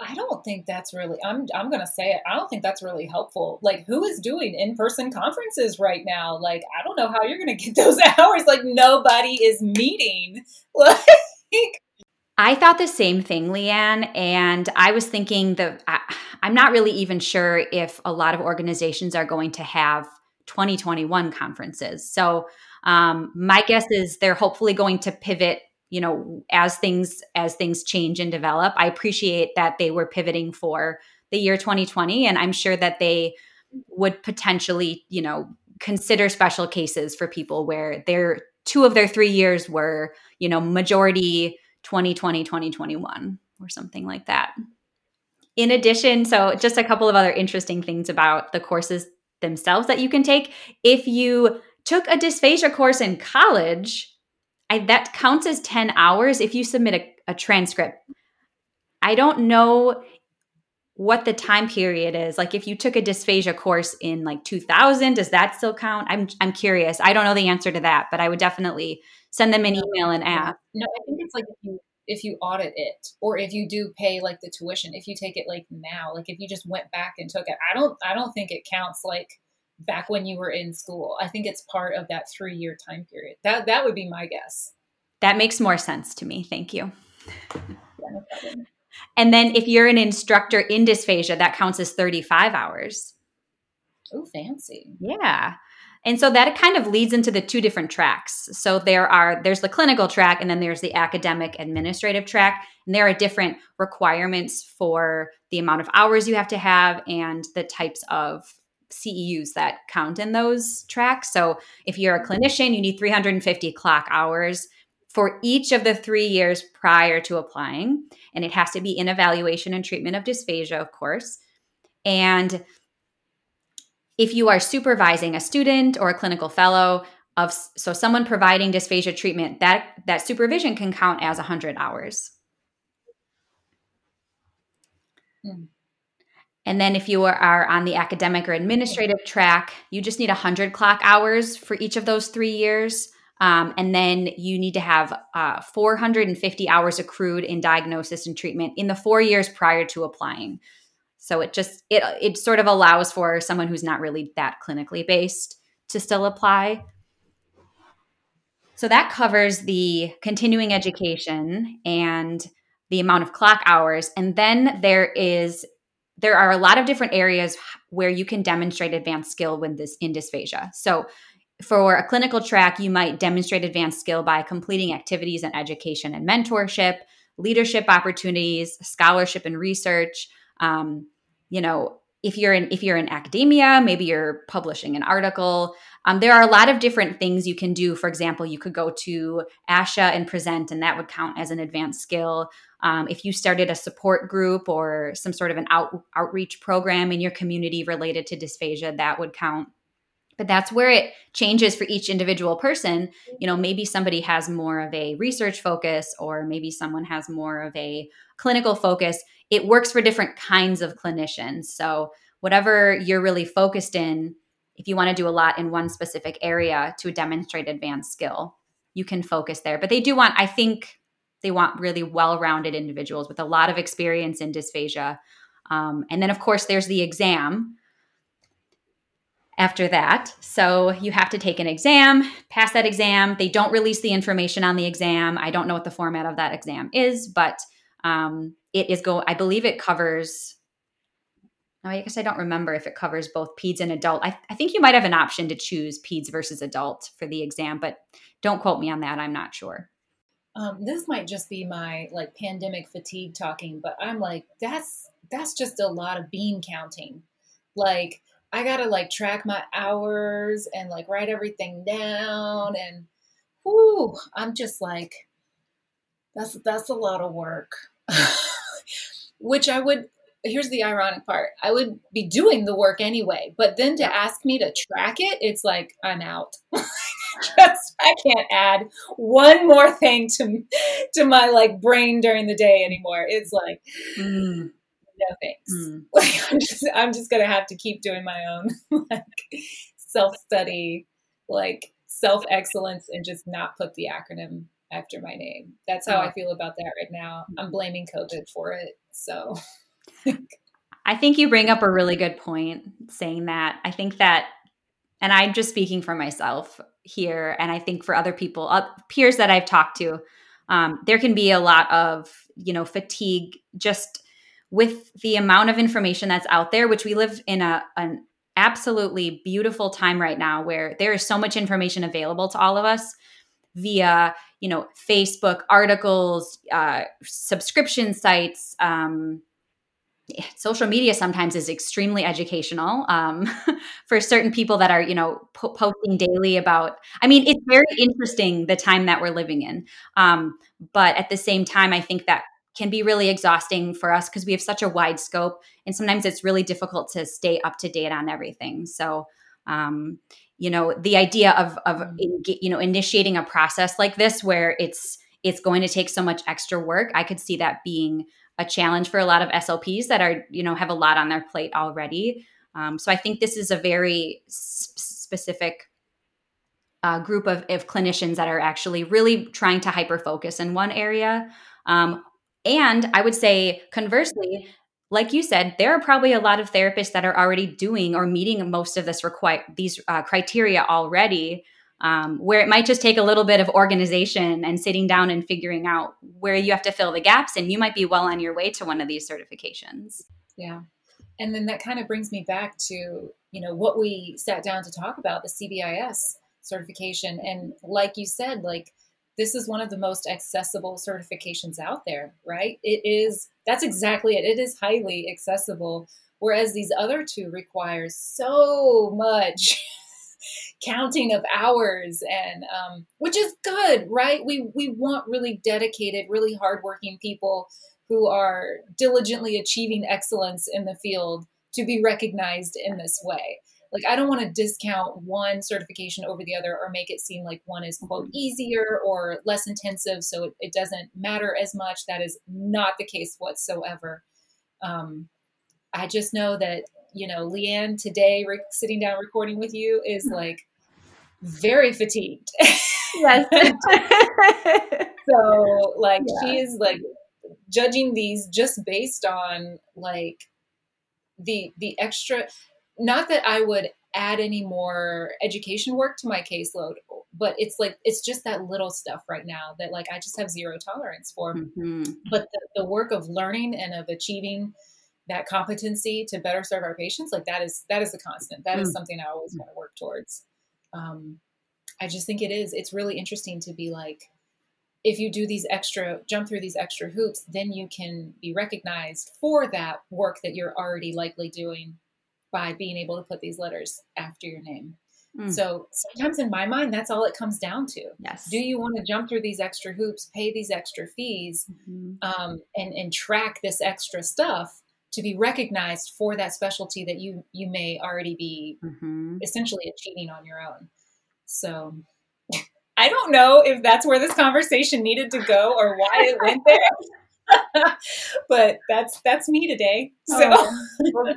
I don't think that's really I'm I'm going to say it. I don't think that's really helpful. Like who is doing in-person conferences right now? Like I don't know how you're going to get those hours like nobody is meeting. Like I thought the same thing, Leigh Ann, and I was thinking that I'm not really even sure if a lot of organizations are going to have 2021 conferences. So um, my guess is they're hopefully going to pivot you know as things as things change and develop i appreciate that they were pivoting for the year 2020 and i'm sure that they would potentially you know consider special cases for people where their two of their three years were you know majority 2020 2021 or something like that. In addition so just a couple of other interesting things about the courses themselves that you can take. If you took a dysphagia course in college I, that counts as 10 hours if you submit a, a transcript. I don't know what the time period is. Like if you took a dysphagia course in like 2000, does that still count? I'm I'm curious. I don't know the answer to that, but I would definitely send them an email and ask. No, I think it's like if you if you audit it or if you do pay like the tuition, if you take it like now, like if you just went back and took it, I don't I don't think it counts like back when you were in school. I think it's part of that three year time period. That that would be my guess. That makes more sense to me. Thank you. and then if you're an instructor in dysphagia, that counts as 35 hours. Oh, fancy. Yeah. And so that kind of leads into the two different tracks. So there are there's the clinical track and then there's the academic administrative track. And there are different requirements for the amount of hours you have to have and the types of CEUs that count in those tracks. So if you're a clinician, you need 350 clock hours for each of the three years prior to applying. And it has to be in evaluation and treatment of dysphagia, of course. And if you are supervising a student or a clinical fellow of so someone providing dysphagia treatment, that that supervision can count as 100 hours. Hmm. And then if you are on the academic or administrative track, you just need 100 clock hours for each of those three years. Um, and then you need to have uh, 450 hours accrued in diagnosis and treatment in the four years prior to applying. So it just it it sort of allows for someone who's not really that clinically based to still apply. So that covers the continuing education and the amount of clock hours. And then there is there are a lot of different areas where you can demonstrate advanced skill with this in dysphagia. So for a clinical track, you might demonstrate advanced skill by completing activities in education and mentorship, leadership opportunities, scholarship and research. Um, you know, if you're in if you're in academia, maybe you're publishing an article. Um, there are a lot of different things you can do. For example, you could go to ASHA and present, and that would count as an advanced skill. Um, if you started a support group or some sort of an out, outreach program in your community related to dysphagia, that would count but that's where it changes for each individual person you know maybe somebody has more of a research focus or maybe someone has more of a clinical focus it works for different kinds of clinicians so whatever you're really focused in if you want to do a lot in one specific area to demonstrate advanced skill you can focus there but they do want i think they want really well-rounded individuals with a lot of experience in dysphagia um, and then of course there's the exam after that. So you have to take an exam, pass that exam. They don't release the information on the exam. I don't know what the format of that exam is, but um, it is go. I believe it covers. I guess I don't remember if it covers both peds and adult. I, I think you might have an option to choose peds versus adult for the exam, but don't quote me on that. I'm not sure. Um, this might just be my like pandemic fatigue talking, but I'm like, that's that's just a lot of bean counting. Like I gotta like track my hours and like write everything down and whoo, I'm just like that's that's a lot of work. Which I would here's the ironic part. I would be doing the work anyway, but then to ask me to track it, it's like I'm out. Just I can't add one more thing to to my like brain during the day anymore. It's like mm no thanks. Mm. Like I'm just I'm just gonna have to keep doing my own like self study, like self excellence, and just not put the acronym after my name. That's how I feel about that right now. I'm blaming COVID for it. So I think you bring up a really good point saying that. I think that, and I'm just speaking for myself here, and I think for other people, uh, peers that I've talked to, um, there can be a lot of, you know, fatigue just with the amount of information that's out there, which we live in a, an absolutely beautiful time right now where there is so much information available to all of us via you know facebook articles uh, subscription sites um, social media sometimes is extremely educational um, for certain people that are you know po- posting daily about i mean it's very interesting the time that we're living in um, but at the same time i think that can be really exhausting for us because we have such a wide scope and sometimes it's really difficult to stay up to date on everything so um, you know the idea of of mm. you know initiating a process like this where it's it's going to take so much extra work i could see that being a challenge for a lot of SLPs that are, you know, have a lot on their plate already. Um, so I think this is a very sp- specific uh, group of, of, clinicians that are actually really trying to hyper focus in one area. Um, and I would say, conversely, like you said, there are probably a lot of therapists that are already doing or meeting most of this require these uh, criteria already um, where it might just take a little bit of organization and sitting down and figuring out where you have to fill the gaps and you might be well on your way to one of these certifications. Yeah. And then that kind of brings me back to you know what we sat down to talk about the cbis certification. And like you said like this is one of the most accessible certifications out there right? It is that's exactly it. It is highly accessible whereas these other two require so much counting of hours and um, which is good right? We we want really dedicated really hardworking people who are diligently achieving excellence in the field to be recognized in this way. Like i don't want to discount one certification over the other or make it seem like one is quote mm-hmm. easier or less intensive so it, it doesn't matter as much. That is not the case whatsoever. Um, i just know that you know Leigh Ann today re- sitting down recording with you is like very fatigued. Yes. so like yeah. she is like judging these just based on like the the extra not that I would add any more education work to my caseload but it's like it's just that little stuff right now that like i just have zero tolerance for mm-hmm. but the, the, work of learning and of achieving that competency to better serve our patients like that is that is a constant That mm-hmm. is mm. something i always want to work towards um, I just think it is. It's really interesting to be like, if you do these extra, jump through these extra hoops, then you can be recognized for that work that you're already likely doing by being able to put these letters after your name. Mm. So sometimes in my mind, that's all it comes down to. Yes. Do you want to jump through these extra hoops, pay these extra fees, mm-hmm. um, and and track this extra stuff to be recognized for that specialty that you you may already be mm-hmm. essentially achieving on your own? So I don't know if that's where this conversation needed to go or why it went there. but that's that's me today. So oh.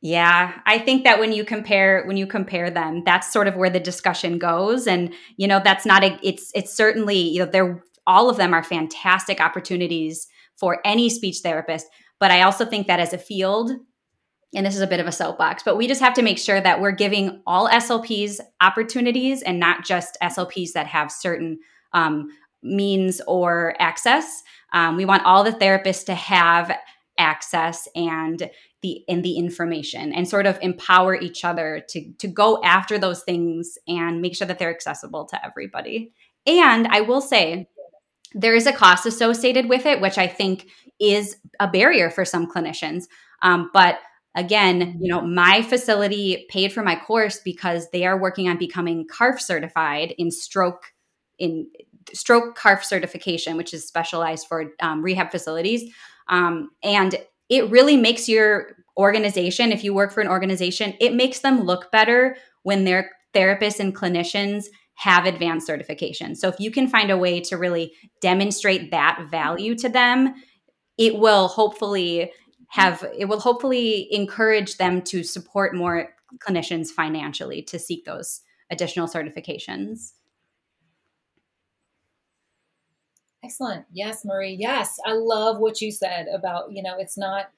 Yeah, I think that when you compare when you compare them, that's sort of where the discussion goes and you know that's not a it's it's certainly you know they're all of them are fantastic opportunities for any speech therapist, but I also think that as a field and this is a bit of a soapbox, but we just have to make sure that we're giving all SLPs opportunities and not just SLPs that have certain um, means or access. Um, we want all the therapists to have access and the and the information and sort of empower each other to to go after those things and make sure that they're accessible to everybody. And I will say there is a cost associated with it, which I think is a barrier for some clinicians. Um, but again, you know, my facility paid for my course because they are working on becoming CARF certified in stroke in stroke CARF certification, which is specialized for um, rehab facilities. Um, and it really makes your organization, if you work for an organization, it makes them look better when their therapists and clinicians have advanced certification. So if you can find a way to really demonstrate that value to them, it will hopefully have it will hopefully encourage them to support more clinicians financially to seek those additional certifications. Excellent. Yes, Marie. Yes, I love what you said about, you know, it's not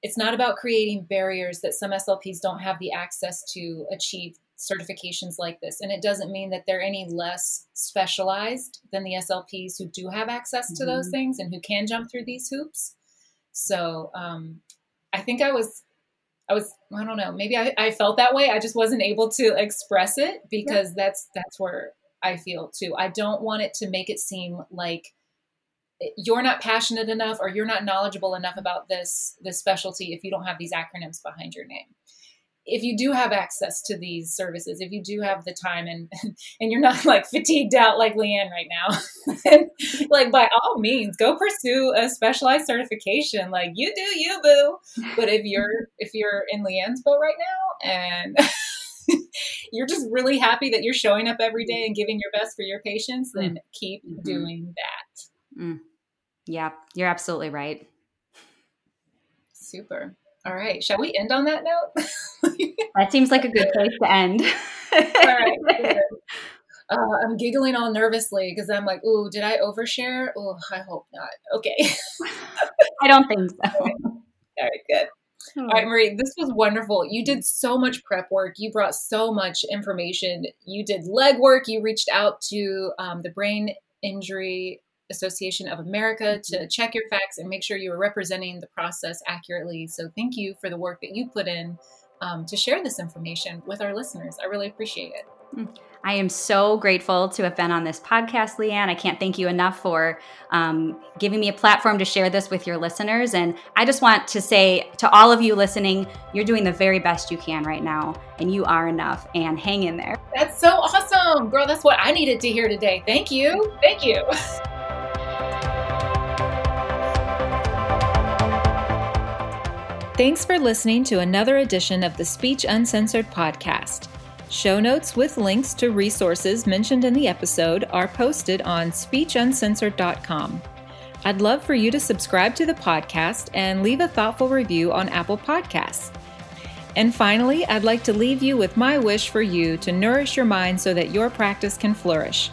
it's not about creating barriers that some SLPs don't have the access to achieve certifications like this. And it doesn't mean that they're any less specialized than the SLPs who do have access to mm-hmm. those things and who can jump through these hoops. So um, I think I was, I was, I don't know, maybe I, I felt that way. I just wasn't able to express it because yeah. that's that's where I feel too. I don't want it to make it seem like you're not passionate enough or you're not knowledgeable enough about this this specialty if you don't have these acronyms behind your name if you do have access to these services if you do have the time and and you're not like fatigued out like Leigh Ann right now like by all means go pursue a specialized certification like you do you boo but if you're if you're in Leigh Ann's boat right now and you're just really happy that you're showing up every day and giving your best for your patients then mm. keep mm-hmm. doing that mm. Yeah, you're absolutely right. Super. All right. Shall we end on that note? that seems like a good place to end. all right. Uh, I'm giggling all nervously because I'm like, "Ooh, did I overshare? Oh, I hope not." Okay. I don't think so. All right, all right good. All right, Marie, this was wonderful. You did so much prep work. You brought so much information. You did leg work. You reached out to um, the Brain Injury Association of America to mm-hmm. check your facts and make sure you are representing the process accurately. So, thank you for the work that you put in um, to share this information with our listeners. I really appreciate it. Mm. I am so grateful to have been on this podcast, Leigh Ann. I can't thank you enough for um, giving me a platform to share this with your listeners. And I just want to say to all of you listening, you're doing the very best you can right now, and you are enough, and hang in there. That's so awesome, girl. That's what I needed to hear today. Thank you. Thank you. Thanks for listening to another edition of the Speech Uncensored podcast. Show notes with links to resources mentioned in the episode are posted on speechuncensored.com. I'd love for you to subscribe to the podcast and leave a thoughtful review on Apple Podcasts. And finally, I'd like to leave you with my wish for you to nourish your mind so that your practice can flourish.